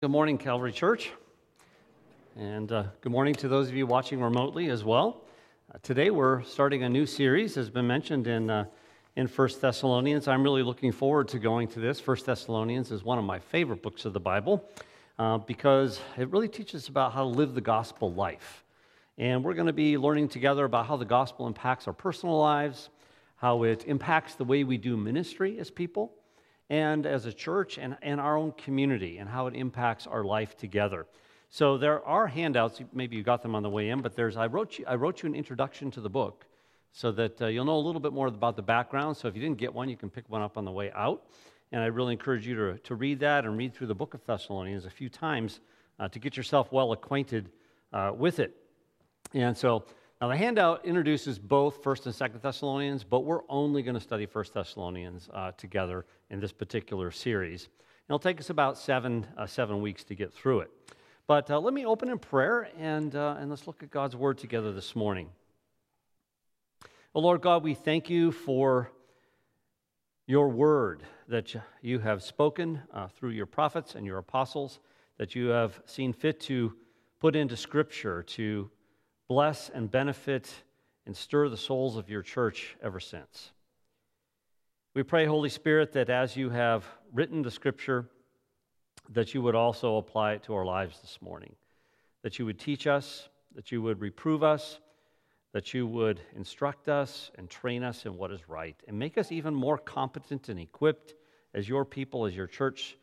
Good morning, Calvary Church. And uh, good morning to those of you watching remotely as well. Uh, today we're starting a new series, as been mentioned in, uh, in 1 Thessalonians. I'm really looking forward to going to this. 1 Thessalonians is one of my favorite books of the Bible uh, because it really teaches about how to live the gospel life. And we're going to be learning together about how the gospel impacts our personal lives, how it impacts the way we do ministry as people and as a church and, and our own community and how it impacts our life together. So there are handouts. Maybe you got them on the way in, but there's I wrote you, I wrote you an introduction to the book so that uh, you'll know a little bit more about the background. So if you didn't get one, you can pick one up on the way out. And I really encourage you to, to read that and read through the book of Thessalonians a few times uh, to get yourself well acquainted uh, with it. And so now, the handout introduces both 1st and 2nd Thessalonians, but we're only going to study 1st Thessalonians uh, together in this particular series. It'll take us about seven, uh, seven weeks to get through it. But uh, let me open in prayer and, uh, and let's look at God's word together this morning. Oh, Lord God, we thank you for your word that you have spoken uh, through your prophets and your apostles, that you have seen fit to put into scripture to bless and benefit and stir the souls of your church ever since. We pray, Holy Spirit, that as you have written the scripture, that you would also apply it to our lives this morning, that you would teach us, that you would reprove us, that you would instruct us and train us in what is right, and make us even more competent and equipped as your people, as your church,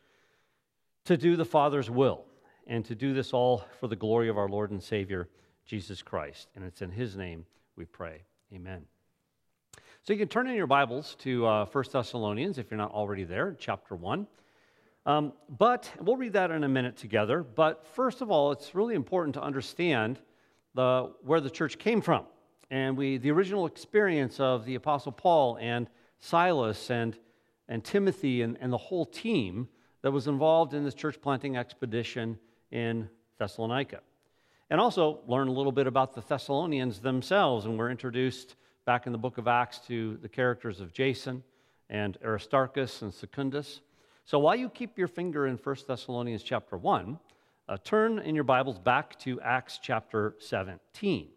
to do the Father's will, and to do this all for the glory of our Lord and Savior. Jesus Christ. And it's in his name we pray. Amen. So you can turn in your Bibles to uh, 1 Thessalonians if you're not already there, chapter 1. Um, but we'll read that in a minute together. But first of all, it's really important to understand the, where the church came from. And we, the original experience of the Apostle Paul and Silas and, and Timothy and, and the whole team that was involved in this church planting expedition in Thessalonica and also learn a little bit about the Thessalonians themselves. And we're introduced back in the book of Acts to the characters of Jason and Aristarchus and Secundus. So while you keep your finger in 1 Thessalonians chapter 1, uh, turn in your Bibles back to Acts chapter 17.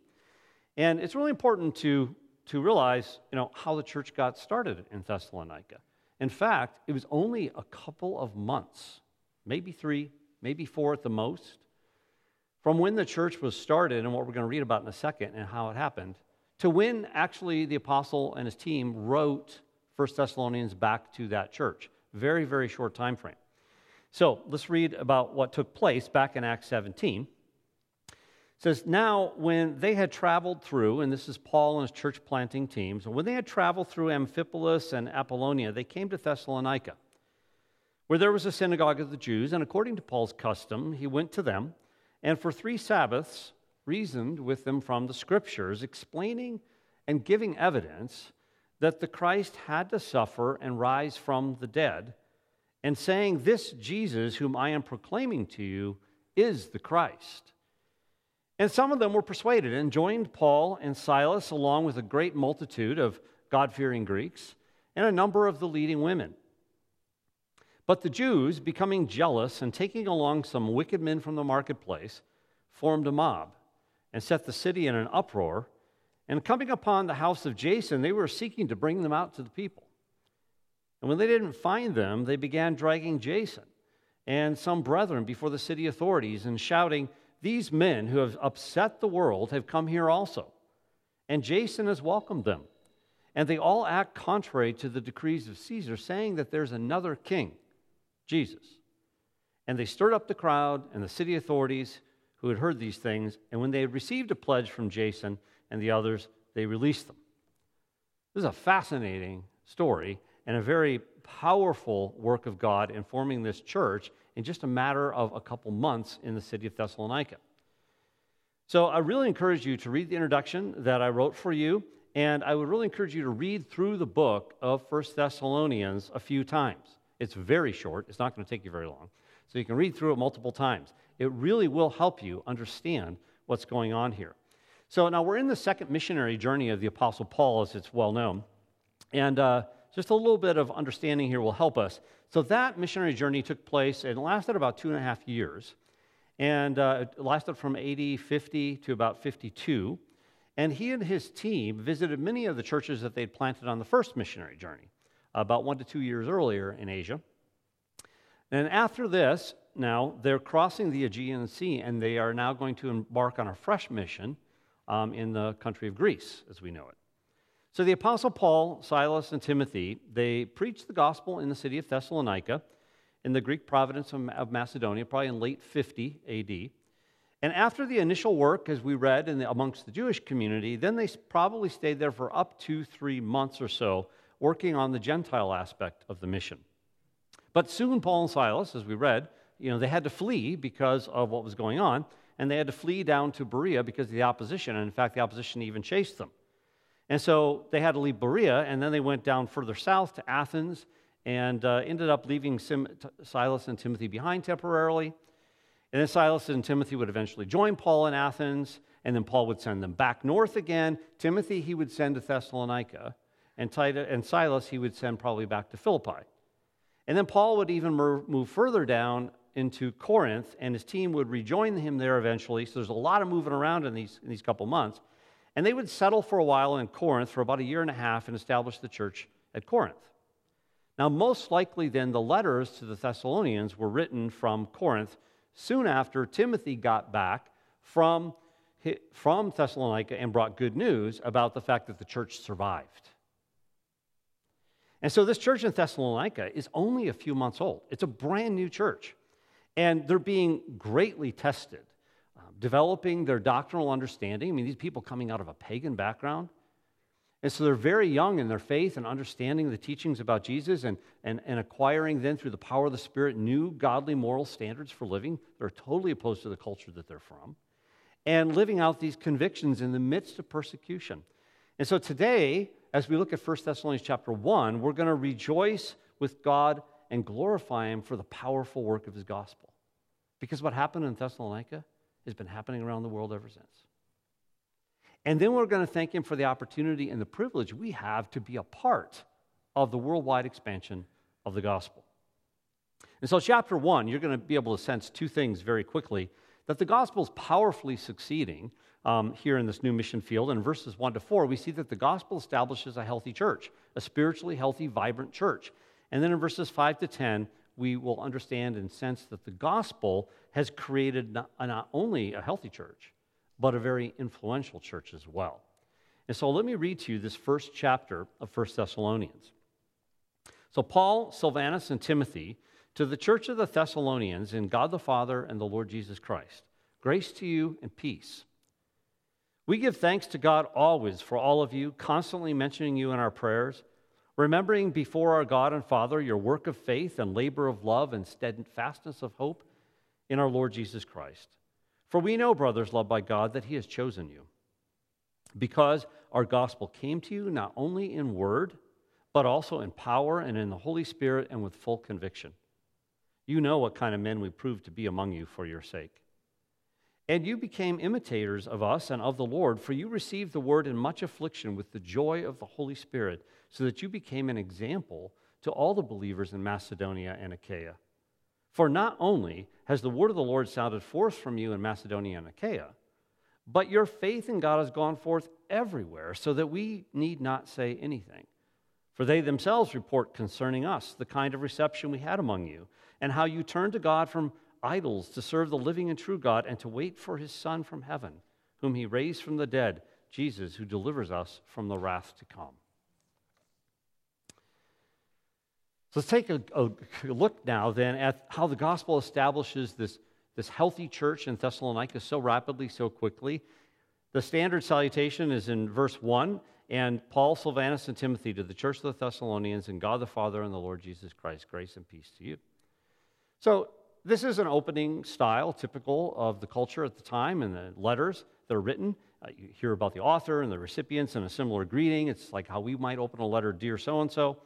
And it's really important to, to realize you know, how the church got started in Thessalonica. In fact, it was only a couple of months, maybe three, maybe four at the most, from when the church was started and what we're going to read about in a second and how it happened to when actually the apostle and his team wrote 1 Thessalonians back to that church. Very, very short time frame. So let's read about what took place back in Acts 17. It says, Now, when they had traveled through, and this is Paul and his church planting teams, when they had traveled through Amphipolis and Apollonia, they came to Thessalonica, where there was a synagogue of the Jews, and according to Paul's custom, he went to them and for three Sabbaths reasoned with them from the scriptures, explaining and giving evidence that the Christ had to suffer and rise from the dead, and saying, This Jesus, whom I am proclaiming to you, is the Christ. And some of them were persuaded and joined Paul and Silas along with a great multitude of God fearing Greeks and a number of the leading women. But the Jews, becoming jealous and taking along some wicked men from the marketplace, formed a mob and set the city in an uproar. And coming upon the house of Jason, they were seeking to bring them out to the people. And when they didn't find them, they began dragging Jason and some brethren before the city authorities and shouting, These men who have upset the world have come here also. And Jason has welcomed them. And they all act contrary to the decrees of Caesar, saying that there's another king Jesus. And they stirred up the crowd and the city authorities who had heard these things, and when they had received a pledge from Jason and the others, they released them. This is a fascinating story and a very powerful work of God in forming this church in just a matter of a couple months in the city of Thessalonica. So I really encourage you to read the introduction that I wrote for you, and I would really encourage you to read through the book of First Thessalonians a few times. It's very short, it's not going to take you very long. So you can read through it multiple times. It really will help you understand what's going on here. So now we're in the second missionary journey of the Apostle Paul, as it's well known. And uh, just a little bit of understanding here will help us. So, that missionary journey took place and lasted about two and a half years. And uh, it lasted from AD 50 to about 52. And he and his team visited many of the churches that they'd planted on the first missionary journey, about one to two years earlier in Asia. And after this, now they're crossing the Aegean Sea and they are now going to embark on a fresh mission um, in the country of Greece, as we know it. So the Apostle Paul, Silas, and Timothy, they preached the gospel in the city of Thessalonica in the Greek province of Macedonia, probably in late 50 AD. And after the initial work, as we read in the, amongst the Jewish community, then they probably stayed there for up to three months or so, working on the Gentile aspect of the mission. But soon, Paul and Silas, as we read, you know, they had to flee because of what was going on, and they had to flee down to Berea because of the opposition. And in fact, the opposition even chased them. And so they had to leave Berea, and then they went down further south to Athens and uh, ended up leaving Sim- Silas and Timothy behind temporarily. And then Silas and Timothy would eventually join Paul in Athens, and then Paul would send them back north again. Timothy he would send to Thessalonica, and, Titus, and Silas he would send probably back to Philippi. And then Paul would even move further down into Corinth, and his team would rejoin him there eventually. So there's a lot of moving around in these, in these couple months. And they would settle for a while in Corinth for about a year and a half and establish the church at Corinth. Now, most likely, then, the letters to the Thessalonians were written from Corinth soon after Timothy got back from, from Thessalonica and brought good news about the fact that the church survived. And so, this church in Thessalonica is only a few months old. It's a brand new church, and they're being greatly tested um, developing their doctrinal understanding. I mean, these people coming out of a pagan background. And so they're very young in their faith and understanding the teachings about Jesus and, and, and acquiring then through the power of the Spirit new godly moral standards for living. They're totally opposed to the culture that they're from. And living out these convictions in the midst of persecution. And so today, as we look at 1 Thessalonians chapter 1, we're going to rejoice with God and glorify Him for the powerful work of His gospel. Because what happened in Thessalonica has been happening around the world ever since. And then we're going to thank Him for the opportunity and the privilege we have to be a part of the worldwide expansion of the gospel. And so, chapter one, you're going to be able to sense two things very quickly that the gospel is powerfully succeeding um, here in this new mission field. In verses one to four, we see that the gospel establishes a healthy church, a spiritually healthy, vibrant church. And then in verses five to 10, we will understand and sense that the gospel has created not, not only a healthy church, but a very influential church as well. And so let me read to you this first chapter of 1 Thessalonians. So, Paul, Silvanus, and Timothy, to the church of the Thessalonians in God the Father and the Lord Jesus Christ, grace to you and peace. We give thanks to God always for all of you, constantly mentioning you in our prayers, remembering before our God and Father your work of faith and labor of love and steadfastness of hope in our Lord Jesus Christ. For we know, brothers loved by God, that He has chosen you, because our gospel came to you not only in word, but also in power and in the Holy Spirit and with full conviction. You know what kind of men we proved to be among you for your sake. And you became imitators of us and of the Lord, for you received the word in much affliction with the joy of the Holy Spirit, so that you became an example to all the believers in Macedonia and Achaia. For not only has the word of the Lord sounded forth from you in Macedonia and Achaia, but your faith in God has gone forth everywhere, so that we need not say anything. For they themselves report concerning us the kind of reception we had among you, and how you turned to God from idols to serve the living and true God, and to wait for his Son from heaven, whom he raised from the dead, Jesus, who delivers us from the wrath to come. So let's take a, a, look now then at how the gospel establishes this, this healthy church in Thessalonica so rapidly, so quickly. The standard salutation is in verse 1, and Paul, Silvanus, and Timothy to the church of the Thessalonians, and God the Father and the Lord Jesus Christ, grace and peace to you. So, this is an opening style typical of the culture at the time and the letters that are written. Uh, you hear about the author and the recipients and a similar greeting. It's like how we might open a letter, Dear so and so.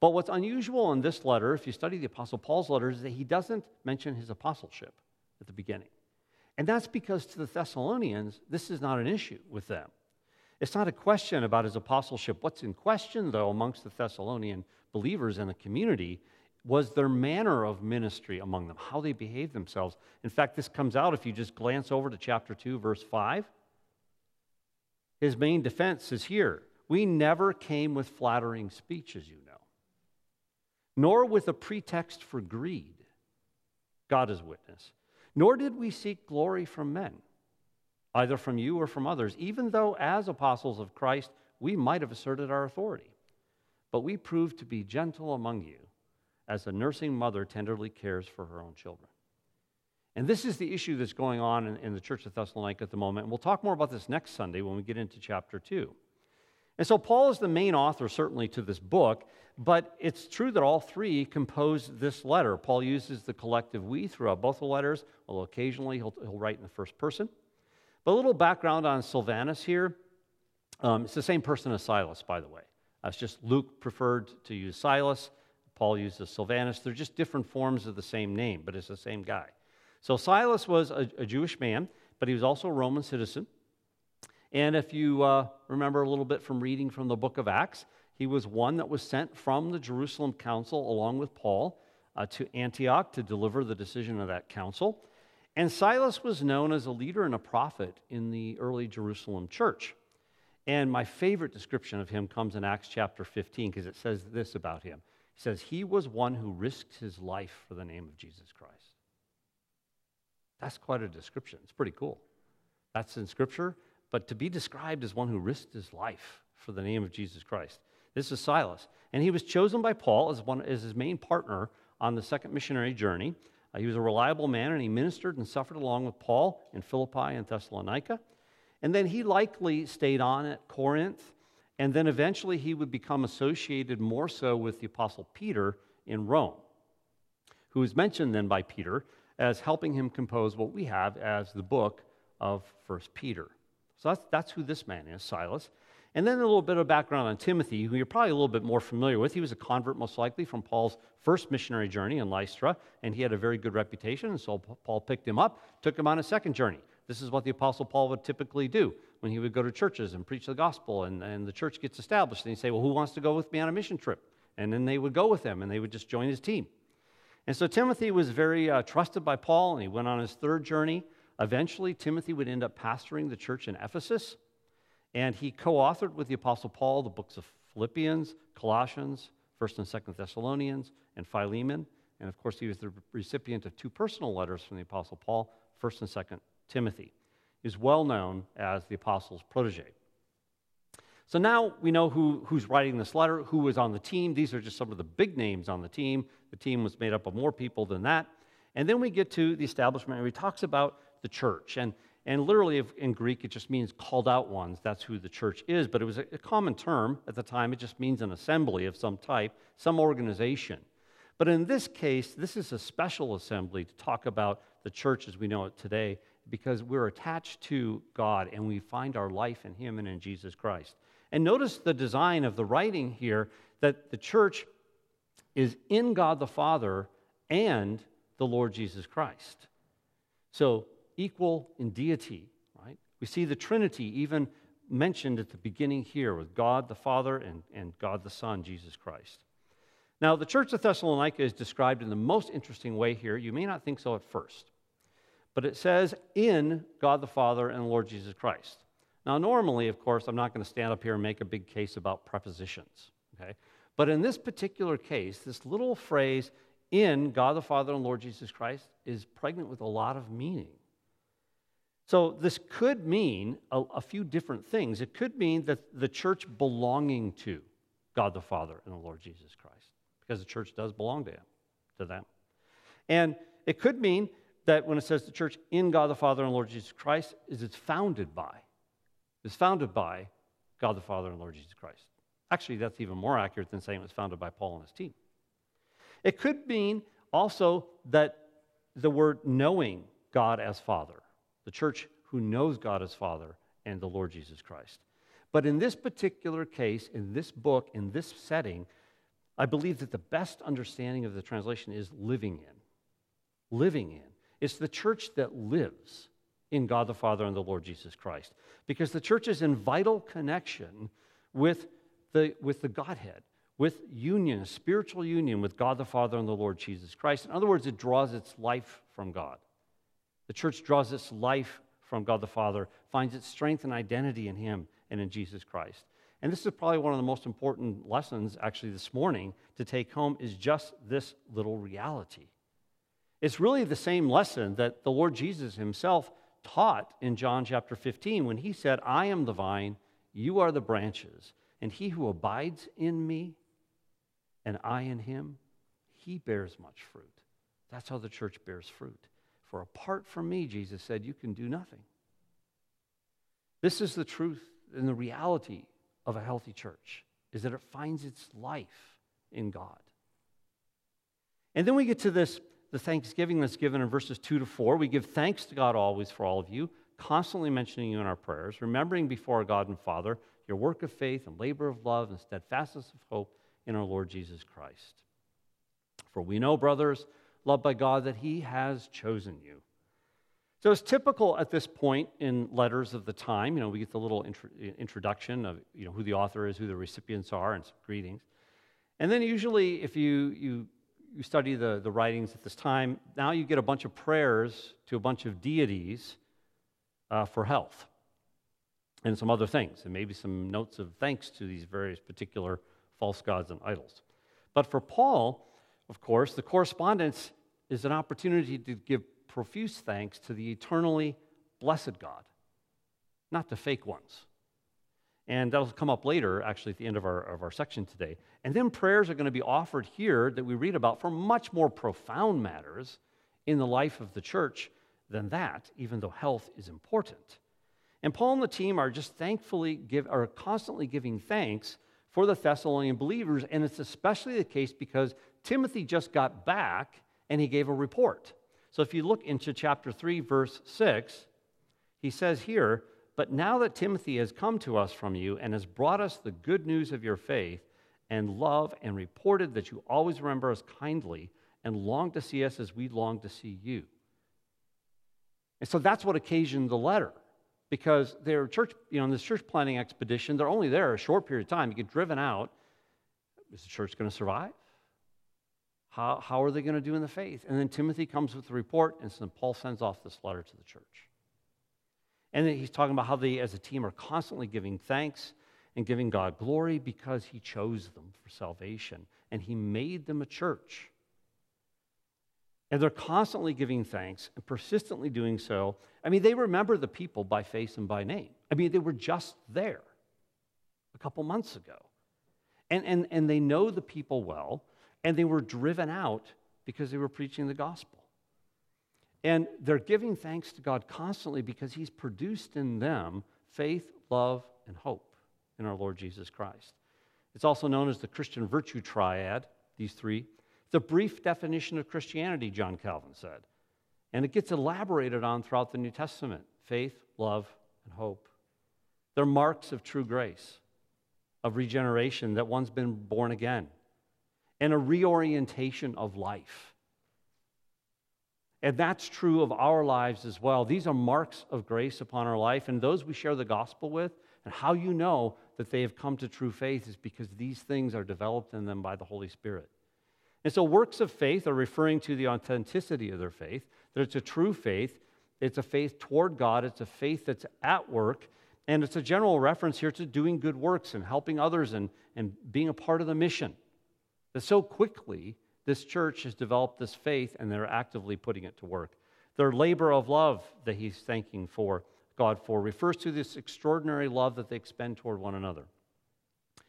But what's unusual in this letter, if you study the Apostle Paul's letters, is that he doesn't mention his apostleship at the beginning. And that's because to the Thessalonians, this is not an issue with them. It's not a question about his apostleship. What's in question, though, amongst the Thessalonian believers and the community was their manner of ministry among them, how they behaved themselves. In fact, this comes out if you just glance over to chapter 2, verse 5. His main defense is here We never came with flattering speech, as you know, nor with a pretext for greed. God is witness. Nor did we seek glory from men, either from you or from others, even though as apostles of Christ we might have asserted our authority. But we proved to be gentle among you as a nursing mother tenderly cares for her own children. And this is the issue that's going on in, in, the Church of Thessalonica at the moment. And we'll talk more about this next Sunday when we get into chapter 2. And so Paul is the main author, certainly, to this book, but it's true that all three composed this letter. Paul uses the collective we throughout both the letters, although occasionally he'll, he'll write in the first person. But a little background on Silvanus here. Um, it's the same person as Silas, by the way. It's just Luke preferred to use Silas. Paul uses Silvanus. They're just different forms of the same name, but it's the same guy. So Silas was a, a Jewish man, but he was also a Roman citizen. And if you uh, remember a little bit from reading from the book of Acts, he was one that was sent from the Jerusalem council along with Paul uh, to Antioch to deliver the decision of that council. And Silas was known as a leader and a prophet in the early Jerusalem church. And my favorite description of him comes in Acts chapter 15 because it says this about him. Says, He was one who risked his life for the name of Jesus Christ. That's quite a description. It's pretty cool. That's in Scripture, but to be described as one who risked his life for the name of Jesus Christ. This is Silas. And he was chosen by Paul as, one, as his main partner on the second missionary journey. Uh, he was a reliable man, and he ministered and suffered along with Paul in Philippi and Thessalonica. And then he likely stayed on at Corinth and then eventually he would become associated more so with the Apostle Peter in Rome, who is mentioned then by Peter as helping him compose what we have as the book of First Peter. So that's, that's who this man is, Silas. And then a little bit of background on Timothy, who you're probably a little bit more familiar with. He was a convert, most likely, from Paul's first missionary journey in Lystra, and he had a very good reputation, and so Paul picked him up, took him on a second journey. This is what the Apostle Paul would typically do when he would go to churches and preach the gospel, and, and the church gets established. And he'd say, Well, who wants to go with me on a mission trip? And then they would go with him, and they would just join his team. And so Timothy was very uh, trusted by Paul, and he went on his third journey. Eventually, Timothy would end up pastoring the church in Ephesus, and he co authored with the Apostle Paul the books of Philippians, Colossians, 1st and 2nd Thessalonians, and Philemon. And of course, he was the recipient of two personal letters from the Apostle Paul, 1st and 2nd Timothy is well known as the apostle's protege. So now we know who, who's writing this letter, who was on the team. These are just some of the big names on the team. The team was made up of more people than that. And then we get to the establishment where he talks about the church. And, and literally, in Greek, it just means called out ones. That's who the church is. But it was a, a common term at the time. It just means an assembly of some type, some organization. But in this case, this is a special assembly to talk about the church as we know it today because we're attached to God and we find our life in Him and in Jesus Christ. And notice the design of the writing here that the church is in God the Father and the Lord Jesus Christ. So, equal in deity, right? We see the Trinity even mentioned at the beginning here with God the Father and, and God the Son, Jesus Christ. Now, the church of Thessalonica is described in the most interesting way here. You may not think so at first but it says in God the Father and the Lord Jesus Christ. Now, normally, of course, I'm not going to stand up here and make a big case about prepositions, okay? But in this particular case, this little phrase, in God the Father and Lord Jesus Christ, is pregnant with a lot of meaning. So, this could mean a, a, few different things. It could mean that the church belonging to God the Father and the Lord Jesus Christ, because the church does belong to Him, to them. And it could mean that when it says the church in God the Father and Lord Jesus Christ, is it's founded by. It's founded by God the Father and Lord Jesus Christ. Actually, that's even more accurate than saying it was founded by Paul and his team. It could mean also that the word knowing God as Father, the church who knows God as Father and the Lord Jesus Christ. But in this particular case, in this book, in this setting, I believe that the best understanding of the translation is living in. Living in. It's the church that lives in God the Father and the Lord Jesus Christ. Because the church is in vital connection with the, with the Godhead, with union, spiritual union with God the Father and the Lord Jesus Christ. In other words, it draws its life from God. The church draws its life from God the Father, finds its strength and identity in Him and in Jesus Christ. And this is probably one of the most important lessons, actually, this morning to take home is just this little reality. It's really the same lesson that the Lord Jesus Himself taught in John chapter 15 when He said, I am the vine, you are the branches, and he who abides in me and I in him, he bears much fruit. That's how the church bears fruit. For apart from me, Jesus said, you can do nothing. This is the truth and the reality of a healthy church is that it finds its life in God. And then we get to this the thanksgiving that's given in verses 2 to 4. We give thanks to God always for all of you, constantly mentioning you in our prayers, remembering before our God and Father your work of faith and labor of love and steadfastness of hope in our Lord Jesus Christ. For we know, brothers, loved by God, that He has chosen you. So it's typical at this point in letters of the time. You know, we get the little intro- introduction of you know who the author is, who the recipients are, and some greetings. And then usually, if you you you study the, the writings at this time, now you get a bunch of prayers to a bunch of deities uh, for health and some other things, and maybe some notes of thanks to these various particular false gods and idols. But for Paul, of course, the correspondence is an opportunity to give profuse thanks to the eternally blessed God, not to fake ones. And that'll come up later, actually, at the end of our, of our section today. And then prayers are going to be offered here that we read about for much more profound matters in the life of the church than that, even though health is important. And Paul and the team are just thankfully give, are constantly giving thanks for the Thessalonian believers, and it's especially the case because Timothy just got back and he gave a report. So if you look into chapter 3, verse 6, he says here, But now that Timothy has come to us from you and has brought us the good news of your faith and love and reported that you always remember us kindly and long to see us as we long to see you. And so that's what occasioned the letter because they're church, you know, in this church planting expedition, they're only there a short period of time. You get driven out. Is the church going to survive? How, how are they going to do in the faith? And then Timothy comes with the report, and so Paul sends off this letter to the church. And he's talking about how they, as a team, are constantly giving thanks and giving God glory because he chose them for salvation and he made them a church. And they're constantly giving thanks and persistently doing so. I mean, they remember the people by face and by name. I mean, they were just there a couple months ago. And, and, and they know the people well, and they were driven out because they were preaching the gospel. And they're giving thanks to God constantly because He's produced in them faith, love, and hope in our Lord Jesus Christ. It's also known as the Christian virtue triad, these three the brief definition of Christianity, John Calvin said. And it gets elaborated on throughout the New Testament faith, love, and hope. They're marks of true grace, of regeneration, that one's been born again, and a reorientation of life. And that's true of our lives as well. These are marks of grace upon our life, and those we share the gospel with, and how you know that they have come to true faith is because these things are developed in them by the Holy Spirit. And so, works of faith are referring to the authenticity of their faith, that it's a true faith, it's a faith toward God, it's a faith that's at work, and it's a general reference here to doing good works and helping others and, and being a part of the mission. That so quickly, this church has developed this faith and they're actively putting it to work. Their labor of love that he's thanking for God for refers to this extraordinary love that they expend toward one another.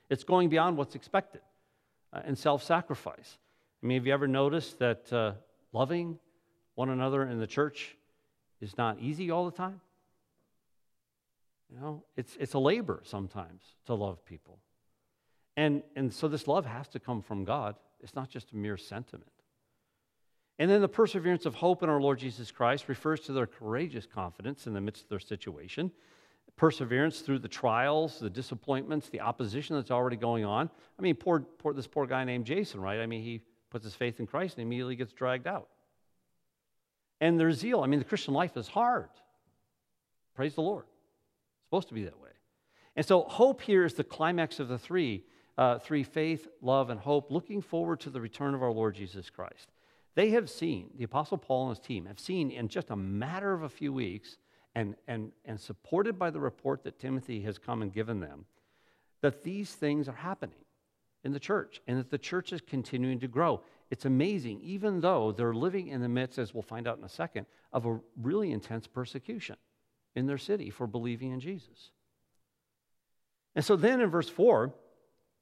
It's going beyond what's expected uh, and self sacrifice. I mean, have you ever noticed that uh, loving one another in the church is not easy all the time? You know, it's, it's a labor sometimes to love people. And, and so this love has to come from God. It's not just a mere sentiment. And then the perseverance of hope in our Lord Jesus Christ refers to their courageous confidence in the midst of their situation. Perseverance through the trials, the disappointments, the opposition that's already going on. I mean, poor, poor, this poor guy named Jason, right? I mean, he puts his faith in Christ and immediately gets dragged out. And their zeal. I mean, the Christian life is hard. Praise the Lord. It's supposed to be that way. And so hope here is the climax of the three uh, three faith, love, and hope, looking forward to the return of our Lord Jesus Christ. They have seen, the Apostle Paul and his team have seen in just a matter of a few weeks, and, and, and supported by the report that Timothy has come and given them, that these things are happening in the church and that the church is continuing to grow. It's amazing, even though they're living in the midst, as we'll find out in a second, of a really intense persecution in their city for believing in Jesus. And so then in verse 4,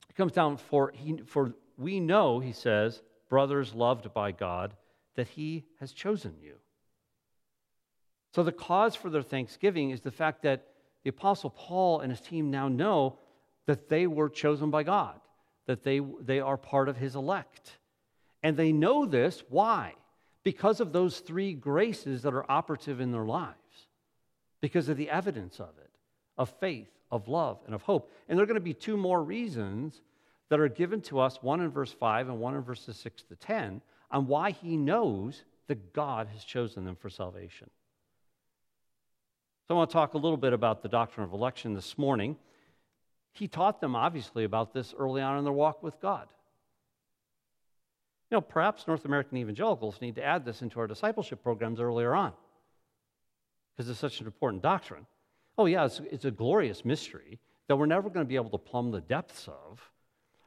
it comes down for, he, for we know, he says, brothers loved by God, that he has chosen you. So the cause for their thanksgiving is the fact that the Apostle Paul and his team now know that they were chosen by God, that they, they are part of his elect. And they know this. Why? Because of those three graces that are operative in their lives, because of the evidence of it, of faith, of love, and of hope. And there are going to be two more reasons that are given to us, one in verse 5 and one in verses 6 to 10, on why he knows that God has chosen them for salvation. So I want to talk a little bit about the doctrine of election this morning. He taught them, obviously, about this early on in their walk with God. You know, perhaps North American evangelicals need to add this into our discipleship programs earlier on because it's such an important doctrine. Oh, yeah, it's, it's a glorious mystery that we're never going to be able to plumb the depths of,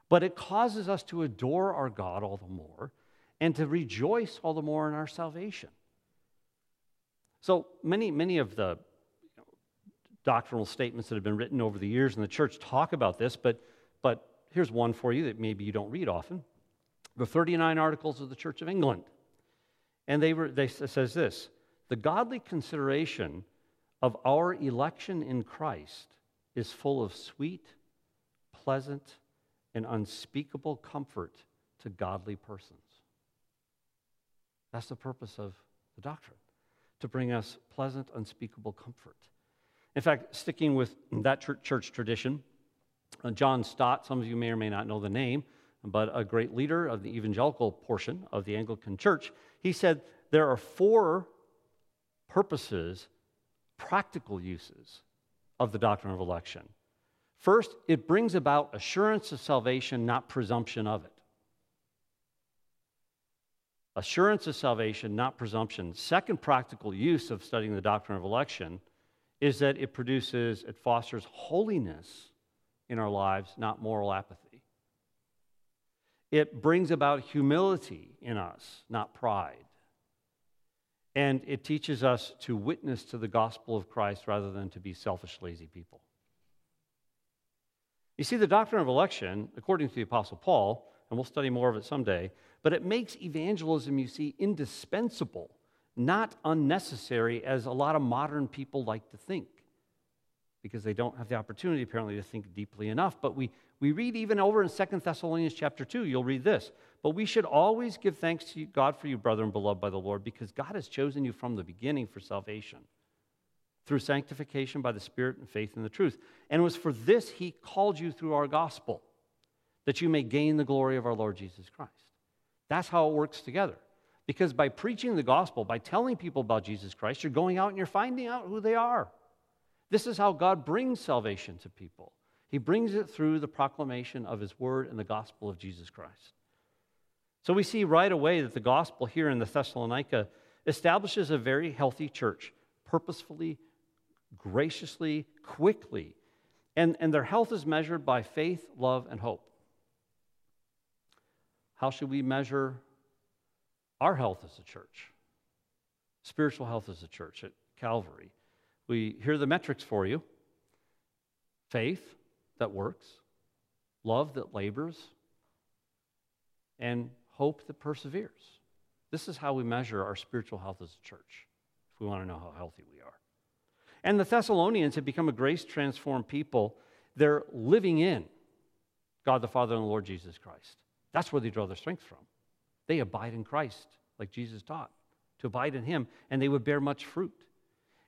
but it causes us to adore our God all the more and to rejoice all the more in our salvation. So many, many of the you know, doctrinal statements that have been written over the years in the church talk about this, but, but here's one for you that maybe you don't read often the 39 Articles of the Church of England. And they, were, they says this the godly consideration of our election in Christ is full of sweet, pleasant, and unspeakable comfort to godly persons. That's the purpose of the doctrine, to bring us pleasant, unspeakable comfort. In fact, sticking with that church tradition, uh, John Stott, some of you may or may not know the name, but a great leader of the evangelical portion of the Anglican Church, he said there are four purposes, practical uses of the doctrine of election. First, it brings about assurance of salvation, not presumption of it. Assurance of salvation, not presumption. Second practical use of studying the doctrine of election is that it produces, it fosters holiness in our lives, not moral apathy. It brings about humility in us, not pride. And it teaches us to witness to the gospel of Christ rather than to be selfish, lazy people. You see, the doctrine of election, according to the Apostle Paul, and we'll study more of it someday, but it makes evangelism, you see, indispensable, not unnecessary, as a lot of modern people like to think, because they don't have the opportunity, apparently, to think deeply enough. But we, we read even over in Second Thessalonians chapter 2, you'll read this. But we should always give thanks to God for you, brethren, beloved by the Lord, because God has chosen you from the beginning for salvation through sanctification by the Spirit and faith in the truth. And it was for this he called you through our gospel, that you may gain the glory of our Lord Jesus Christ. That's how it works together. Because by preaching the gospel, by telling people about Jesus Christ, you're going out and you're finding out who they are. This is how God brings salvation to people. He brings it through the proclamation of his word and the gospel of Jesus Christ. So we see right away that the gospel here in the Thessalonica establishes a very healthy church, purposefully graciously, quickly. And, and their health is measured by faith, love, and hope. How should we measure our health as a church? Spiritual health as a church at Calvary. We hear the metrics for you faith that works, love that labors, and hope that perseveres. This is how we measure our spiritual health as a church, if we want to know how healthy we are. And the Thessalonians have become a grace transformed people. They're living in God the Father and the Lord Jesus Christ. That's where they draw their strength from. They abide in Christ, like Jesus taught, to abide in Him, and they would bear much fruit.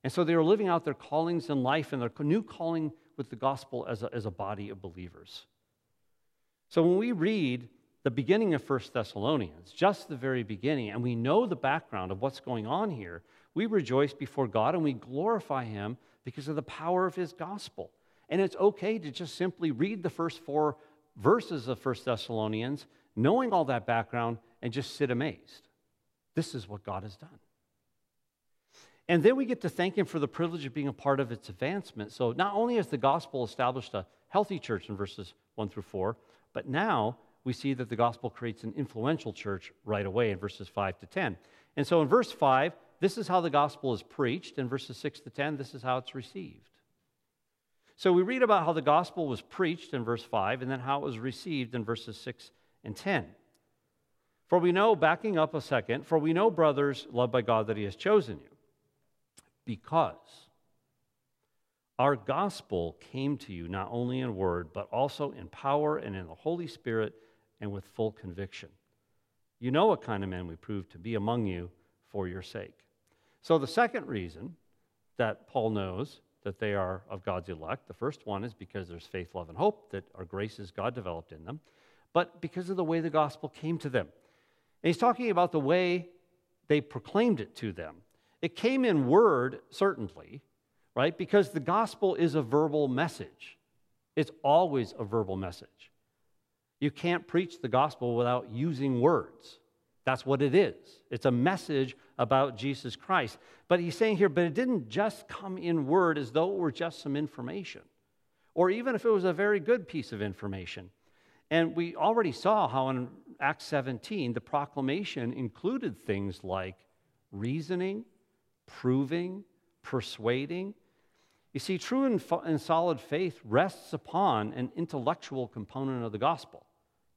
And so they are living out their callings in life and their new calling with the gospel as a, as a body of believers. So when we read the beginning of First Thessalonians, just the very beginning, and we know the background of what's going on here, we rejoice before God and we glorify Him because of the power of His gospel. And it's okay to just simply read the first four verses of 1 Thessalonians, knowing all that background, and just sit amazed. This is what God has done. And then we get to thank Him for the privilege of being a part of its advancement. So not only has the gospel established a healthy church in verses 1 through 4, but now we see that the gospel creates an influential church right away in verses 5 to 10. And so in verse 5, this is how the gospel is preached. In verses 6 to 10, this is how it's received. So we read about how the gospel was preached in verse 5 and then how it was received in verses 6 and 10. For we know, backing up a second, for we know, brothers, loved by God, that He has chosen you. Because our gospel came to you not only in word, but also in power and in the Holy Spirit and with full conviction. You know what kind of men we proved to be among you for your sake. So, the second reason that Paul knows that they are of God's elect, the first one is because there's faith, love, and hope, that our graces God developed in them, but because of the way the gospel came to them. And he's talking about the way they proclaimed it to them. It came in word, certainly, right? Because the gospel is a verbal message, it's always a verbal message. You can't preach the gospel without using words. That's what it is. It's a message about Jesus Christ. But he's saying here, but it didn't just come in word as though it were just some information, or even if it was a very good piece of information. And we already saw how in Acts 17, the proclamation included things like reasoning, proving, persuading. You see, true and, and solid faith rests upon an intellectual component of the gospel.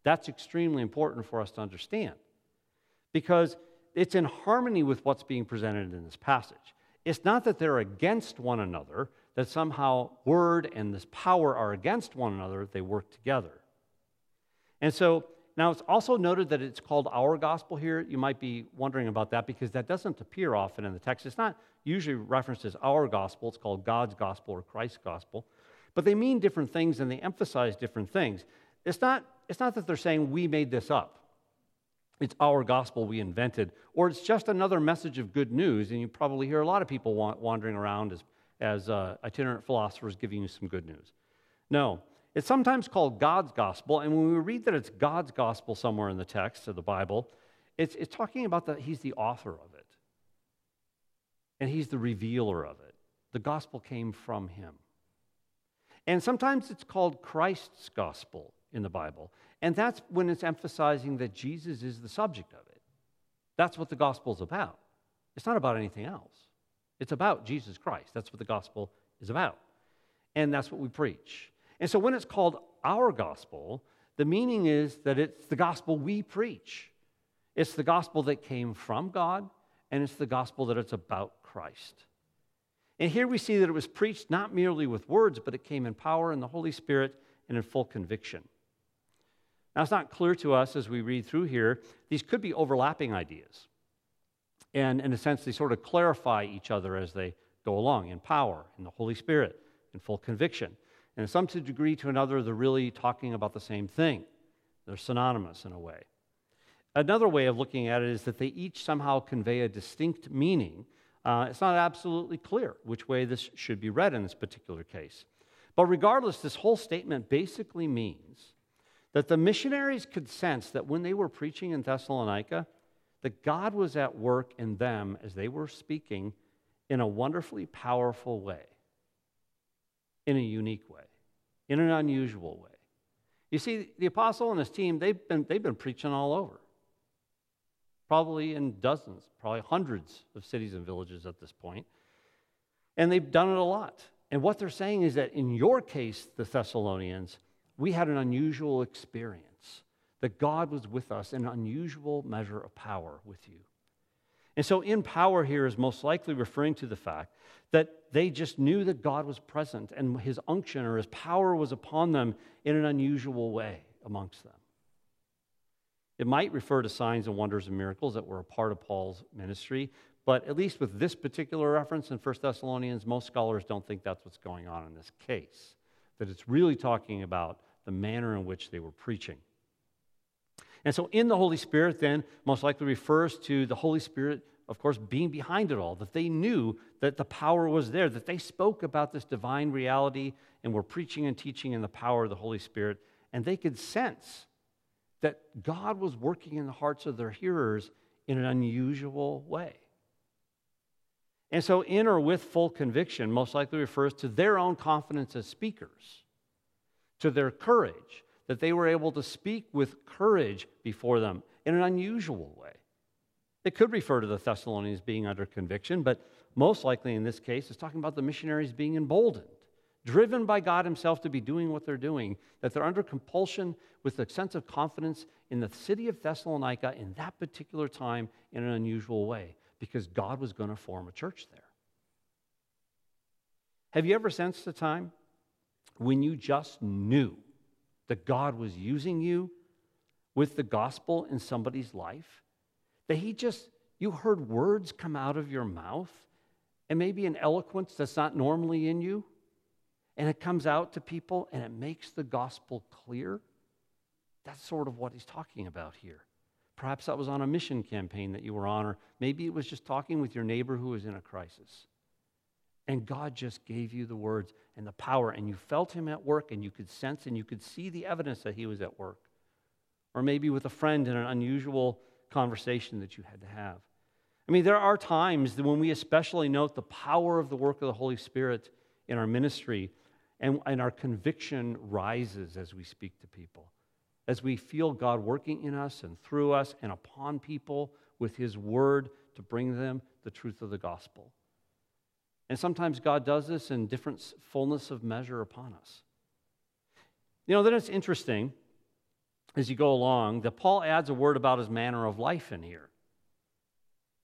That's extremely important for us to understand because it's in harmony with what's being presented in this passage. It's not that they're against one another, that somehow word and this power are against one another, they work together. And so now it's also noted that it's called our gospel here. You might be wondering about that because that doesn't appear often in the text. It's not usually referenced as our gospel, it's called God's gospel or Christ's gospel. But they mean different things and they emphasize different things. It's not, it's not that they're saying we made this up it's our gospel we invented, or it's just another message of good news. And you probably hear a lot of people wandering around as, as uh, itinerant philosophers giving you some good news. No, it's sometimes called God's gospel. And when we read that it's God's gospel somewhere in the text of the Bible, it's, it's talking about that He's the author of it, and He's the revealer of it. The gospel came from Him. And sometimes it's called Christ's gospel in the Bible. And that's when it's emphasizing that Jesus is the subject of it. That's what the gospel is about. It's not about anything else, it's about Jesus Christ. That's what the gospel is about. And that's what we preach. And so when it's called our gospel, the meaning is that it's the gospel we preach. It's the gospel that came from God, and it's the gospel that it's about Christ. And here we see that it was preached not merely with words, but it came in power in the Holy Spirit and in full conviction. Now, it's not clear to us as we read through here, these could be overlapping ideas. And in a sense, they sort of clarify each other as they go along in power, in the Holy Spirit, in full conviction. And in some degree to another, they're really talking about the same thing. They're synonymous in a way. Another way of looking at it is that they each somehow convey a distinct meaning. Uh, it's not absolutely clear which way this should be read in this particular case. But regardless, this whole statement basically means that the missionaries could sense that when they were preaching in Thessalonica, that God was at work in them as they were speaking in a wonderfully powerful way, in a unique way, in an unusual way. You see, the apostle and his team, they've been, they've been preaching all over, probably in dozens, probably hundreds of cities and villages at this point. And they've done it a lot. And what they're saying is that in your case, the Thessalonians, we had an unusual experience that God was with us in an unusual measure of power with you. And so, in power here is most likely referring to the fact that they just knew that God was present and his unction or his power was upon them in an unusual way amongst them. It might refer to signs and wonders and miracles that were a part of Paul's ministry, but at least with this particular reference in 1 Thessalonians, most scholars don't think that's what's going on in this case that it's really talking about the manner in which they were preaching. And so, in the Holy Spirit, then, most likely refers to the Holy Spirit of course, being behind it all, that they knew that the power was there, that they spoke about this divine reality and were preaching and teaching in the power of the Holy Spirit, and they could sense that God was working in the hearts of their hearers in an unusual way. And so, in or with full conviction most likely refers to their own confidence as speakers, to their courage, that they were able to speak with courage before them in an unusual way. It could refer to the Thessalonians being under conviction, but most likely in this case, it's talking about the missionaries being emboldened, driven by God Himself to be doing what they're doing, that they're under compulsion with a sense of confidence in the city of Thessalonica in that particular time in an unusual way because God was going to form a church there. Have you ever sensed a time when you just knew that God was using you with the gospel in somebody's life? That He just, you heard words come out of your mouth and maybe an eloquence that's not normally in you, and it comes out to people and it makes the gospel clear? That's sort of what He's talking about here. Perhaps that was on a mission campaign that you were on, or maybe it was just talking with your neighbor who was in a crisis. And God just gave you the words and the power, and you felt Him at work, and you could sense and you could see the evidence that He was at work. Or maybe with a friend in an unusual conversation that you had to have. I mean, there are times when we especially note the power of the work of the Holy Spirit in our ministry, and, and our conviction rises as we speak to people as we feel God working in us and through us and upon people with His word to bring them the truth of the gospel. And sometimes God does this in different fullness of measure upon us. You know, then it's interesting as you go along that Paul adds a word about his manner of life in here.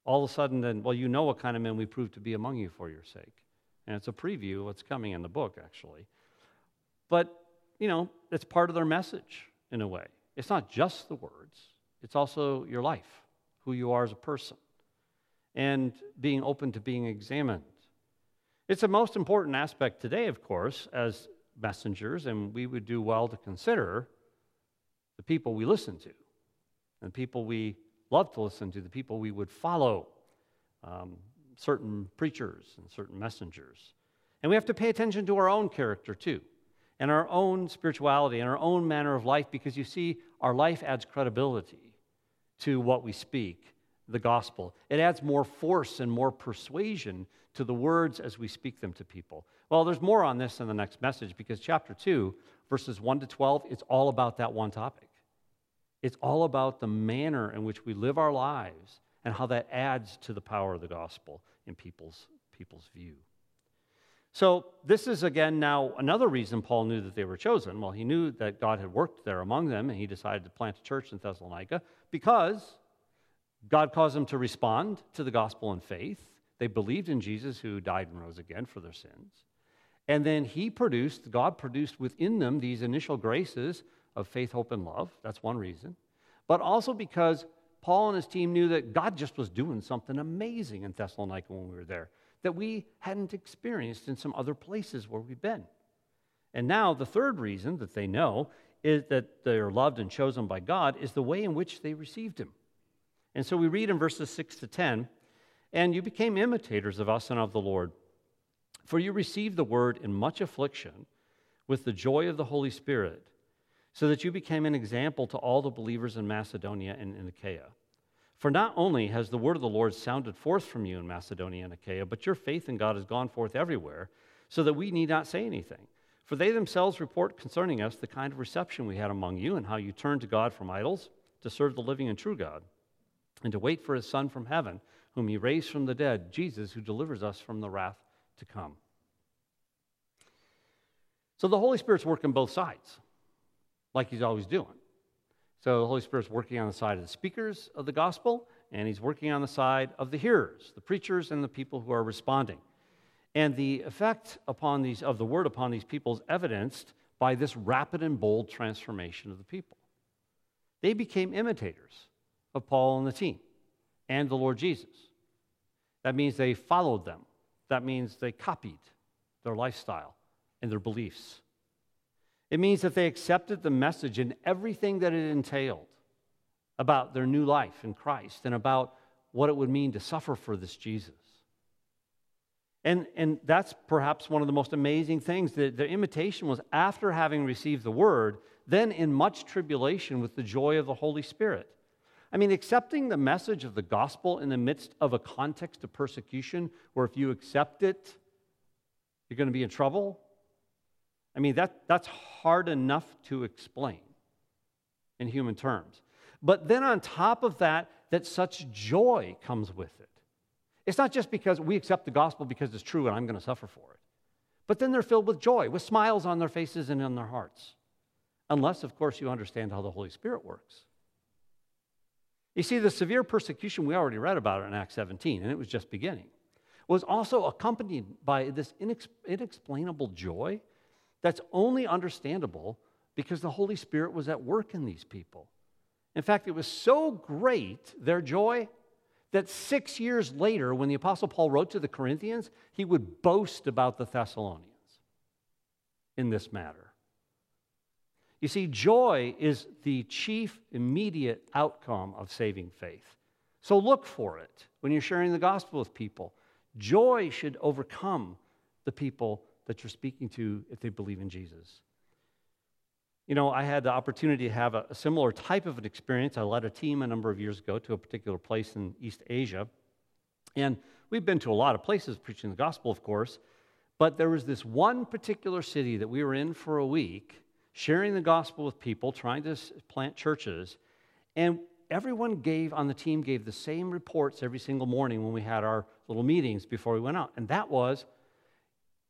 All of a sudden, then, well, you know what kind of men we prove to be among you for your sake. And it's a preview of what's coming in the book, actually. But, you know, it's part of their message in a way. It's not just the words, it's also your life, who you are as a person, and being open to being examined. It's the most important aspect today, of course, as messengers, and we would do well to consider the people we listen to, and the people we love to listen to, the people we would follow, um, certain preachers and certain messengers. And we have to pay attention to our own character, too and our own spirituality and our own manner of life because you see, our life adds credibility to what we speak, the gospel. It adds more force and more persuasion to the words as we speak them to people. Well, there's more on this in the next message because chapter 2, verses 1 to 12, it's all about that one topic. It's all about the manner in which we live our lives and how that adds to the power of the gospel in people's, people's view. So, this is again now another reason Paul knew that they were chosen. Well, he knew that God had worked there among them, and he decided to plant a church in Thessalonica because God caused them to respond to the gospel in faith. They believed in Jesus who died and rose again for their sins. And then he produced, God produced within them these initial graces of faith, hope, and love. That's one reason. But also because Paul and his team knew that God just was doing something amazing in Thessalonica when we were there that we hadn't experienced in some other places where we've been. And now, the third reason that they know is that they are loved and chosen by God is the way in which they received Him. And so we read in verses 6 to 10 And you became imitators of us and of the Lord, for you received the word in much affliction with the joy of the Holy Spirit, so that you became an example to all the believers in Macedonia and in Achaia. For not only has the word of the Lord sounded forth from you in Macedonia and Achaia, but your faith in God has gone forth everywhere, so that we need not say anything. For they themselves report concerning us the kind of reception we had among you, and how you turned to God from idols to serve the living and true God, and to wait for his Son from heaven, whom he raised from the dead, Jesus, who delivers us from the wrath to come. So the Holy Spirit's working both sides, like he's always doing. So the Holy Spirit's working on the side of the speakers of the gospel, and he's working on the side of the hearers, the preachers, and the people who are responding. And the effect upon these of the word upon these people is evidenced by this rapid and bold transformation of the people. They became imitators of Paul and the team and the Lord Jesus. That means they followed them. That means they copied their lifestyle and their beliefs. It means that they accepted the message and everything that it entailed about their new life in Christ and about what it would mean to suffer for this Jesus. And, and that's perhaps one of the most amazing things. that the imitation was after having received the word, then in much tribulation with the joy of the Holy Spirit. I mean, accepting the message of the gospel in the midst of a context of persecution where if you accept it, you're going to be in trouble. I mean, that, that's hard enough to explain in human terms. But then on top of that, that such joy comes with it. It's not just because we accept the gospel because it's true and I'm going to suffer for it. But then they're filled with joy, with smiles on their faces and in their hearts. Unless, of course, you understand how the Holy Spirit works. You see, the severe persecution, we already read about it in Acts 17, and it was just beginning, was also accompanied by this inex- inexplainable joy that's only understandable because the Holy Spirit was at work in these people. In fact, it was so great, their joy, that six years later, when the Apostle Paul wrote to the Corinthians, he would boast about the Thessalonians in this matter. You see, joy is the chief immediate outcome of saving faith. So look for it when you're sharing the gospel with people. Joy should overcome the people that you're speaking to if they believe in Jesus. You know, I had the opportunity to have a, a, similar type of an experience. I led a team a number of years ago to a particular place in East Asia. And we've been to a lot of places preaching the gospel, of course. But there was this one particular city that we were in for a week, sharing the gospel with people, trying to plant churches. And everyone gave on the team gave the same reports every single morning when we had our little meetings before we went out. And that was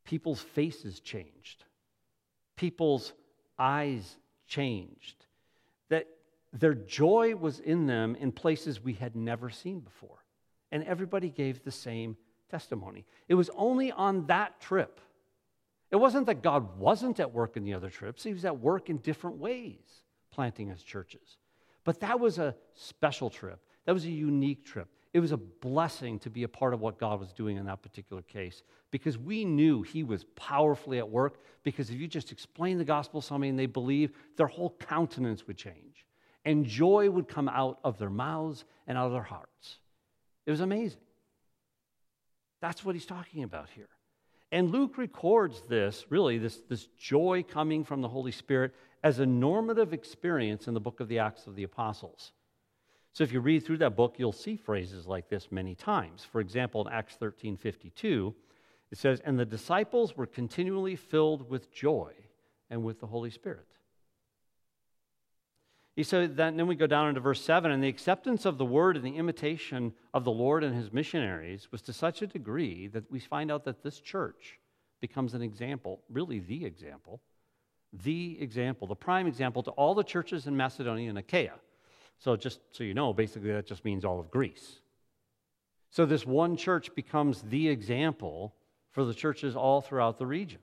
people's faces changed. People's eyes changed, that their joy was in them in places we had never seen before. And everybody gave the same testimony. It was only on that trip. It wasn't that God wasn't at work in the other trips, He was at work in different ways, planting His churches. But that was a special trip, that was a unique trip. It was a blessing to be a part of what God was doing in that particular case because we knew He was powerfully at work. Because if you just explain the gospel to somebody and they believe, their whole countenance would change and joy would come out of their mouths and out of their hearts. It was amazing. That's what he's talking about here. And Luke records this, really, this, this joy coming from the Holy Spirit as a normative experience in the book of the Acts of the Apostles. So if you read through that book, you'll see phrases like this many times. For example, in Acts 13 52, it says, And the disciples were continually filled with joy and with the Holy Spirit. He said that, and then we go down into verse 7 and the acceptance of the word and the imitation of the Lord and his missionaries was to such a degree that we find out that this church becomes an example, really the example, the example, the prime example to all the churches in Macedonia and Achaia. So, just so you know, basically that just means all of Greece. So, this one church becomes the example for the churches all throughout the region.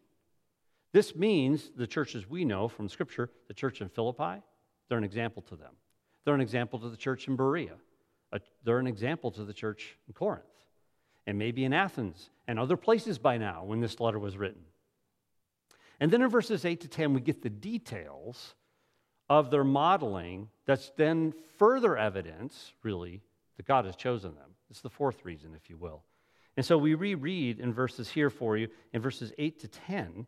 This means the churches we know from Scripture, the church in Philippi, they're an example to them. They're an example to the church in Berea. They're an example to the church in Corinth, and maybe in Athens and other places by now when this letter was written. And then in verses 8 to 10, we get the details of their modeling that's then further evidence, really, that God has chosen them. It's the fourth reason, if you will. And so we reread in verses here for you, in verses 8 to 10.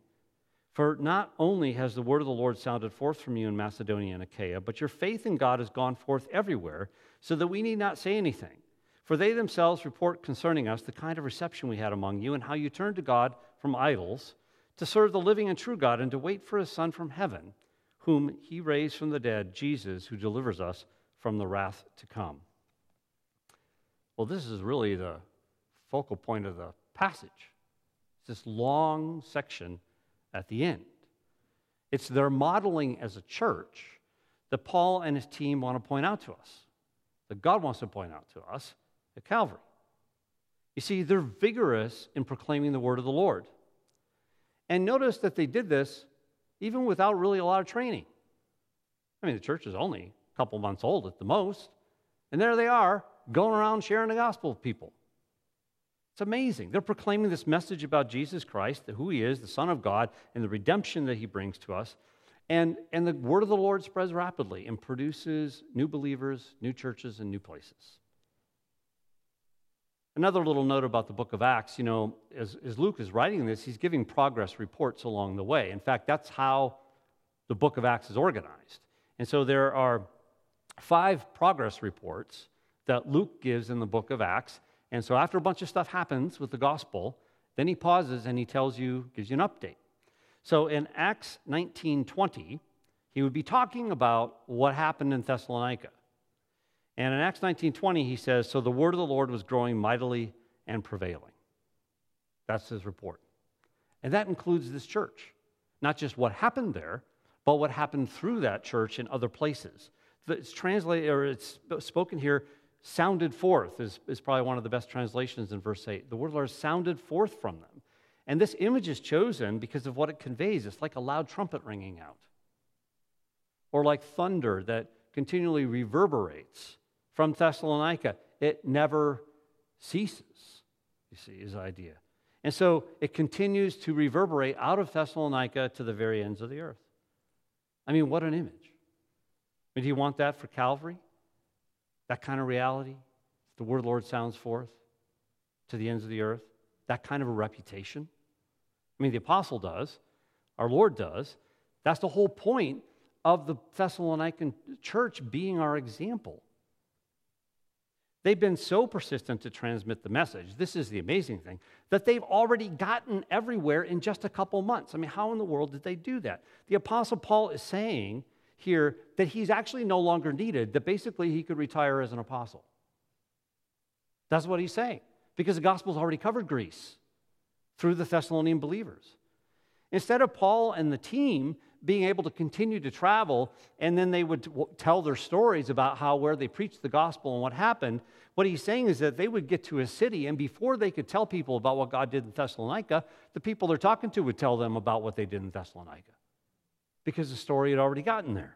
For not only has the word of the Lord sounded forth from you in Macedonia and Achaia, but your faith in God has gone forth everywhere, so that we need not say anything. For they themselves report concerning us the kind of reception we had among you, and how you turned to God from idols to serve the living and true God, and to wait for his Son from heaven whom he raised from the dead, Jesus, who delivers us from the wrath to come. Well, this is really the focal point of the passage. It's this long section at the end. It's their modeling as a church that Paul and his team want to point out to us, that God wants to point out to us at Calvary. You see, they're vigorous in proclaiming the word of the Lord. And notice that they did this even without really a lot of training. I mean, the church is only a couple months old at the most, and there they are going around sharing the gospel with people. It's amazing. They're proclaiming this message about Jesus Christ, who he is, the Son of God, and the redemption that he brings to us. And, and the word of the Lord spreads rapidly and produces new believers, new churches, and new places. Another little note about the book of Acts, you know, as, as Luke is writing this, he's giving progress reports along the way. In fact, that's how the book of Acts is organized. And so there are five progress reports that Luke gives in the book of Acts. And so after a bunch of stuff happens with the gospel, then he pauses and he tells you, gives you an update. So in Acts 19:20, he would be talking about what happened in Thessalonica. And in Acts 19:20 he says, "So the word of the Lord was growing mightily and prevailing." That's his report. And that includes this church. Not just what happened there, but what happened through that church in other places. It's translated or it's spoken here sounded forth is, is probably one of the best translations in verse 8. The word of the Lord sounded forth from them. And this image is chosen because of what it conveys. It's like a loud trumpet ringing out, or like thunder that continually reverberates from Thessalonica. It never ceases, you see, his idea. And so it continues to reverberate out of Thessalonica to the very ends of the earth. I mean, what an image. I mean, do you want that for Calvary? That kind of reality? The word of the Lord sounds forth to the ends of the earth? That kind of a reputation? I mean, the apostle does, our Lord does. That's the whole point of the Thessalonican church being our example. They've been so persistent to transmit the message. This is the amazing thing that they've already gotten everywhere in just a couple months. I mean, how in the world did they do that? The Apostle Paul is saying here that he's actually no longer needed, that basically he could retire as an apostle. That's what he's saying, because the gospel's already covered Greece through the Thessalonian believers. Instead of Paul and the team being able to continue to travel, and then they would tell their stories about how where they preached the gospel and what happened. What he's saying is that they would get to a city, and before they could tell people about what God did in Thessalonica, the people they're talking to would tell them about what they did in Thessalonica because the story had already gotten there.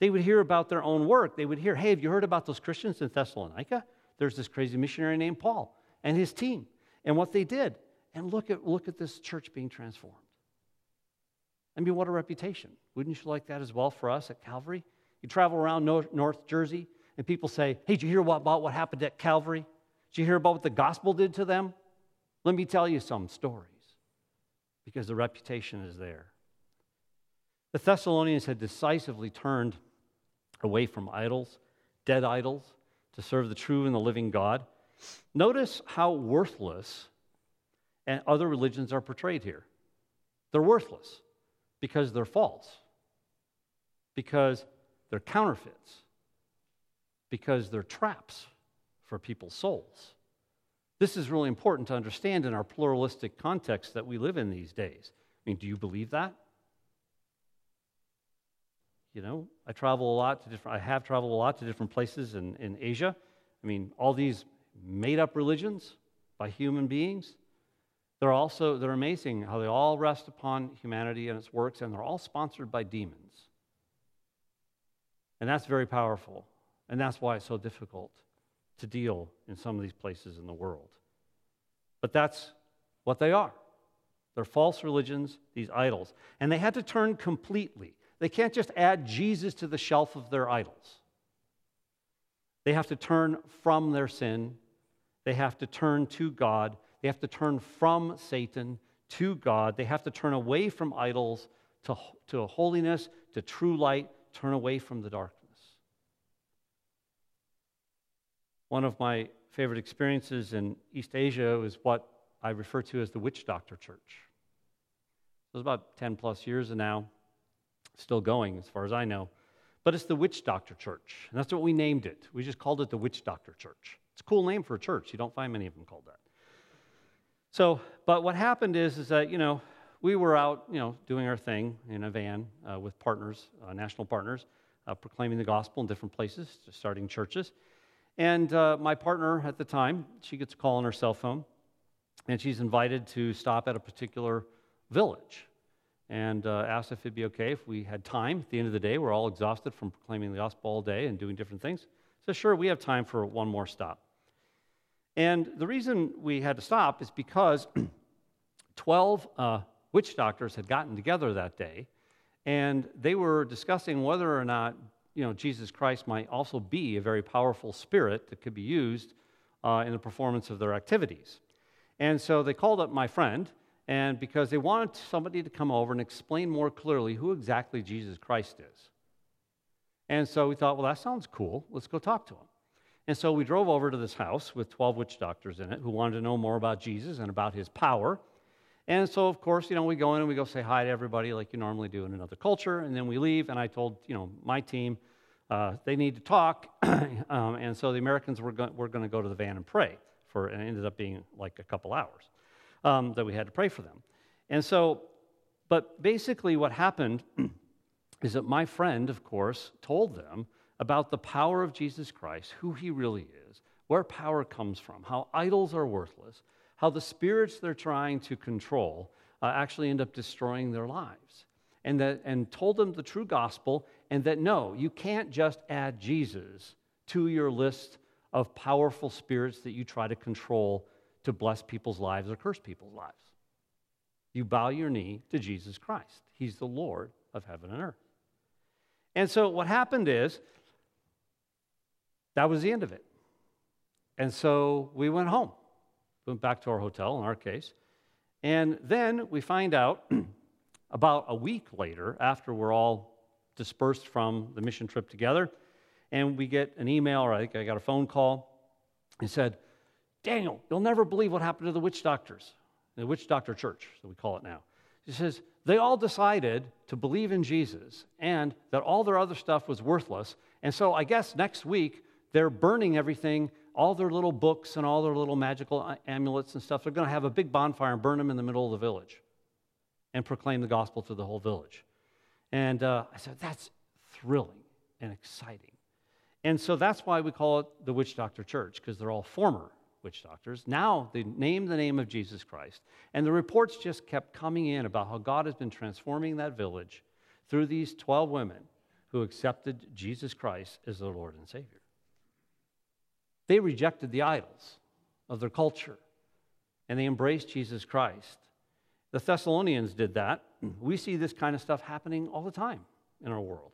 They would hear about their own work. They would hear, hey, have you heard about those Christians in Thessalonica? There's this crazy missionary named Paul and his team and what they did. And look at, look at this church being transformed. I mean, what a reputation. Wouldn't you like that as well for us at Calvary? You travel around North, Jersey, and people say, Hey, did you hear about what happened at Calvary? Did you hear about what the gospel did to them? Let me tell you some stories because the reputation is there. The Thessalonians had decisively turned away from idols, dead idols, to serve the true and the living God. Notice how worthless and other religions are portrayed here. They're worthless because they're false, because they're counterfeits, because they're traps for people's souls. This is really important to understand in our pluralistic context that we live in these days. I mean, do you believe that? You know, I travel a lot to different, I have traveled a lot to different places in, in Asia. I mean, all these made up religions by human beings, they're also, they're amazing how they all rest upon humanity and its works, and they're all sponsored by demons. And that's very powerful. And that's why it's so difficult to deal in some of these places in the world. But that's what they are. They're false religions, these idols. And they had to turn completely. They can't just add Jesus to the shelf of their idols. They have to turn from their sin, they have to turn to God, they have to turn from Satan to God. They have to turn away from idols to, to holiness, to true light, turn away from the darkness. One of my favorite experiences in East Asia is what I refer to as the witch doctor church. It was about 10 plus years ago now, still going as far as I know. But it's the witch doctor church. And that's what we named it. We just called it the witch doctor church. It's a cool name for a church. You don't find many of them called that. So, but what happened is, is that, you know, we were out, you know, doing our thing in a van uh, with partners, uh, national partners, uh, proclaiming the gospel in different places, starting churches. And uh, my partner at the time, she gets a call on her cell phone, and she's invited to stop at a particular village and uh, asked if it'd be okay if we had time at the end of the day. We're all exhausted from proclaiming the gospel all day and doing different things. So, sure, we have time for one more stop. And the reason we had to stop is because 12 uh, witch doctors had gotten together that day, and they were discussing whether or not you know, Jesus Christ might also be a very powerful spirit that could be used uh, in the performance of their activities. And so they called up my friend, and because they wanted somebody to come over and explain more clearly who exactly Jesus Christ is. And so we thought, well, that sounds cool. Let's go talk to him. And so we drove over to this house with 12 witch doctors in it who wanted to know more about Jesus and about his power. And so, of course, you know, we go in and we go say hi to everybody like you normally do in another culture, and then we leave. And I told, you know, my team uh, they need to talk, um, and so the Americans were, go- were going to go to the van and pray for, and it ended up being like a couple hours um, that we had to pray for them. And so, but basically, what happened is that my friend, of course, told them about the power of Jesus Christ, who he really is, where power comes from, how idols are worthless, how the spirits they're trying to control uh, actually end up destroying their lives. And, that, and told them the true gospel, and that no, you can't just add Jesus to your list of powerful spirits that you try to control to bless people's lives or curse people's lives. You bow your knee to Jesus Christ. He's the Lord of heaven and earth. And so what happened is that was the end of it. And so we went home, went back to our hotel in our case. And then we find out about a week later, after we're all dispersed from the mission trip together, and we get an email, or I think I got a phone call. and said, Daniel, you'll never believe what happened to the witch doctors, the witch doctor church, that we call it now. He says, they all decided to believe in Jesus and that all their other stuff was worthless. And so I guess next week they're burning everything, all their little books and all their little magical amulets and stuff. They're going to have a big bonfire and burn them in the middle of the village and proclaim the gospel to the whole village. And uh, I said, that's thrilling and exciting. And so that's why we call it the Witch Doctor Church, because they're all former witch doctors. Now they name the name of Jesus Christ. And the reports just kept coming in about how God has been transforming that village through these 12 women who accepted Jesus Christ as their Lord and Savior. They rejected the idols of their culture and they embraced Jesus Christ. The Thessalonians did that. We see this kind of stuff happening all the time in our world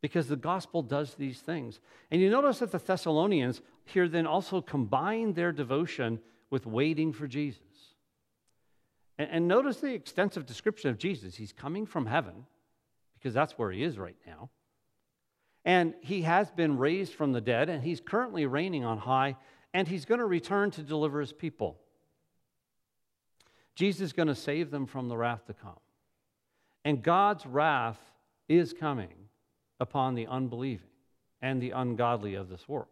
because the gospel does these things. And you notice that the Thessalonians here then also combine their devotion with waiting for Jesus. And, and, notice the extensive description of Jesus. He's coming from heaven because that's where he is right now. And he has been raised from the dead, and he's currently reigning on high, and he's going to return to deliver his people. Jesus is going to save them from the wrath to come. And God's wrath is coming upon the unbelieving and the ungodly of this world.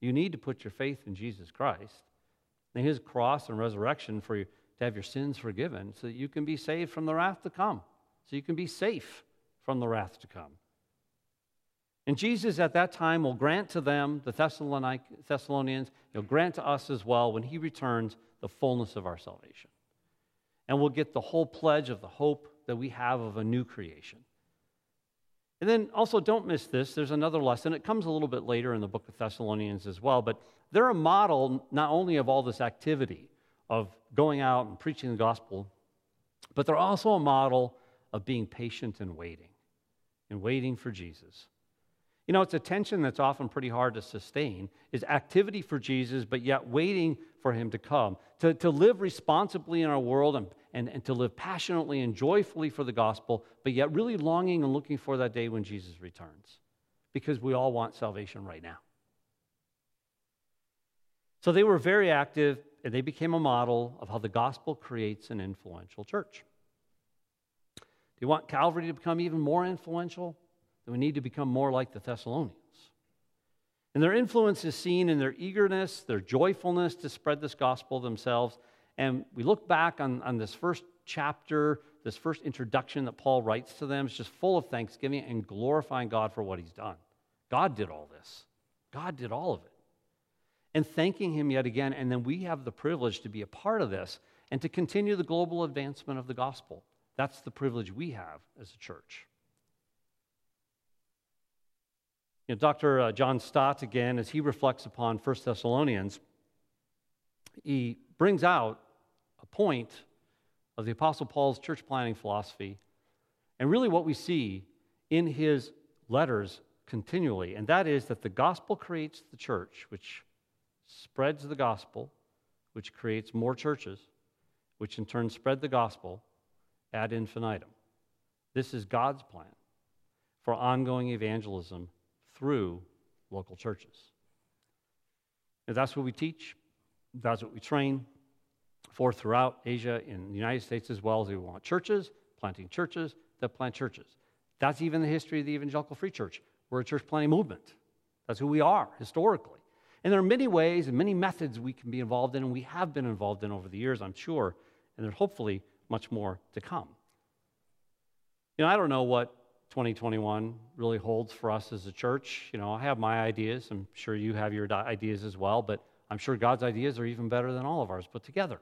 You need to put your faith in Jesus Christ and his cross and resurrection for you to have your sins forgiven so that you can be saved from the wrath to come, so you can be safe from the wrath to come. And Jesus at that time will grant to them, the Thessalonians, he'll grant to us as well when he returns the fullness of our salvation. And we'll get the whole pledge of the hope that we have of a new creation. And then also, don't miss this. There's another lesson. It comes a little bit later in the book of Thessalonians as well, but they're a model not only of all this activity of going out and preaching the gospel, but they're also a model of being patient and waiting, and waiting for Jesus. You know, it's a tension that's often pretty hard to sustain is activity for Jesus, but yet waiting for him to come. To, to live responsibly in our world and, and, and to live passionately and joyfully for the gospel, but yet really longing and looking for that day when Jesus returns. Because we all want salvation right now. So they were very active, and they became a model of how the gospel creates an influential church. Do you want Calvary to become even more influential? Then we need to become more like the Thessalonians. And their influence is seen in their eagerness, their joyfulness to spread this gospel themselves. And we look back on, on this first chapter, this first introduction that Paul writes to them. It's just full of thanksgiving and glorifying God for what he's done. God did all this, God did all of it. And thanking him yet again. And then we have the privilege to be a part of this and to continue the global advancement of the gospel. That's the privilege we have as a church. You know, Dr. Uh, John Stott, again, as he reflects upon 1 Thessalonians, he brings out a point of the Apostle Paul's church planting philosophy and really what we see in his letters continually, and that is that the gospel creates the church, which spreads the gospel, which creates more churches, which in turn spread the gospel ad infinitum. This is God's plan for ongoing evangelism through local churches. And that's what we teach, that's what we train for throughout Asia, in the United States as well as we want churches, planting churches that plant churches. That's even the history of the Evangelical Free Church. We're a church planting movement. That's who we are historically. And there are many ways and many methods we can be involved in, and we have been involved in over the years, I'm sure, and there's hopefully much more to come. You know, I don't know what 2021 really holds for us as a church. You know, I have my ideas. I'm sure you have your ideas as well, but I'm sure God's ideas are even better than all of ours put together.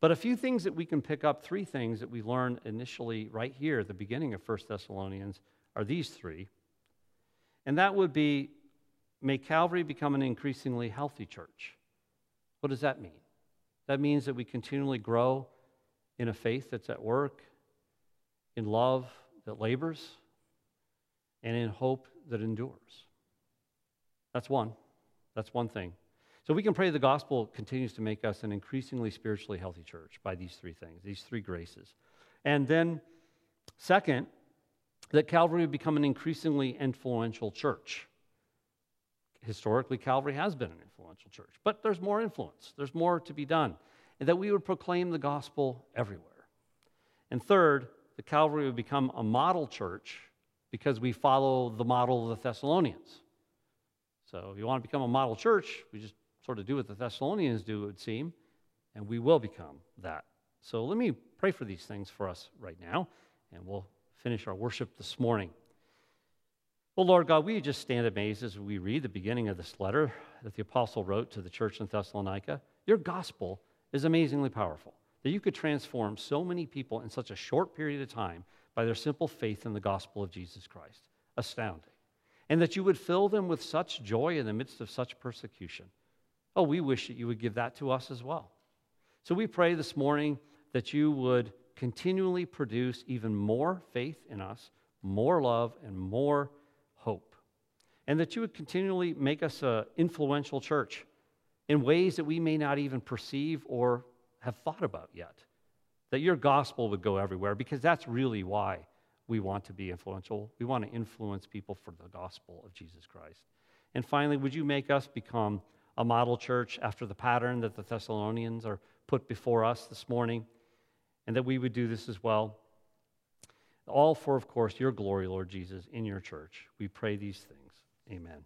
But a few things that we can pick up, three things that we learned initially right here at the beginning of 1 Thessalonians, are these three. And that would be May Calvary become an increasingly healthy church. What does that mean? That means that we continually grow in a faith that's at work, in love that labors, and in hope that endures. That's one. That's one thing. So we can pray the gospel continues to make us an increasingly spiritually healthy church by these three things, these three graces. And then, second, that Calvary would become an increasingly influential church historically, Calvary has been an influential church, but there's more influence, there's more to be done, and that we would proclaim the gospel everywhere. And third, the Calvary would become a model church because we follow the model of the Thessalonians. So, if you want to become a model church, we just sort of do what the Thessalonians do, it would seem, and we will become that. So, let me pray for these things for us right now, and we'll finish our worship this morning. Well, Lord God, we just stand amazed as we read the beginning of this letter that the apostle wrote to the church in Thessalonica. Your gospel is amazingly powerful, that you could transform so many people in such a short period of time by their simple faith in the gospel of Jesus Christ. Astounding. And that you would fill them with such joy in the midst of such persecution. Oh, we wish that you would give that to us as well. So we pray this morning that you would continually produce even more faith in us, more love, and more hope. And that you would continually make us an influential church in ways that we may not even perceive or have thought about yet. That your gospel would go everywhere because that's really why we want to be influential. We want to influence people for the gospel of Jesus Christ. And finally, would you make us become a model church after the pattern that the Thessalonians are put before us this morning? And that we would do this as well. All for, of course, your glory, Lord Jesus, in your church. We pray these things. Amen.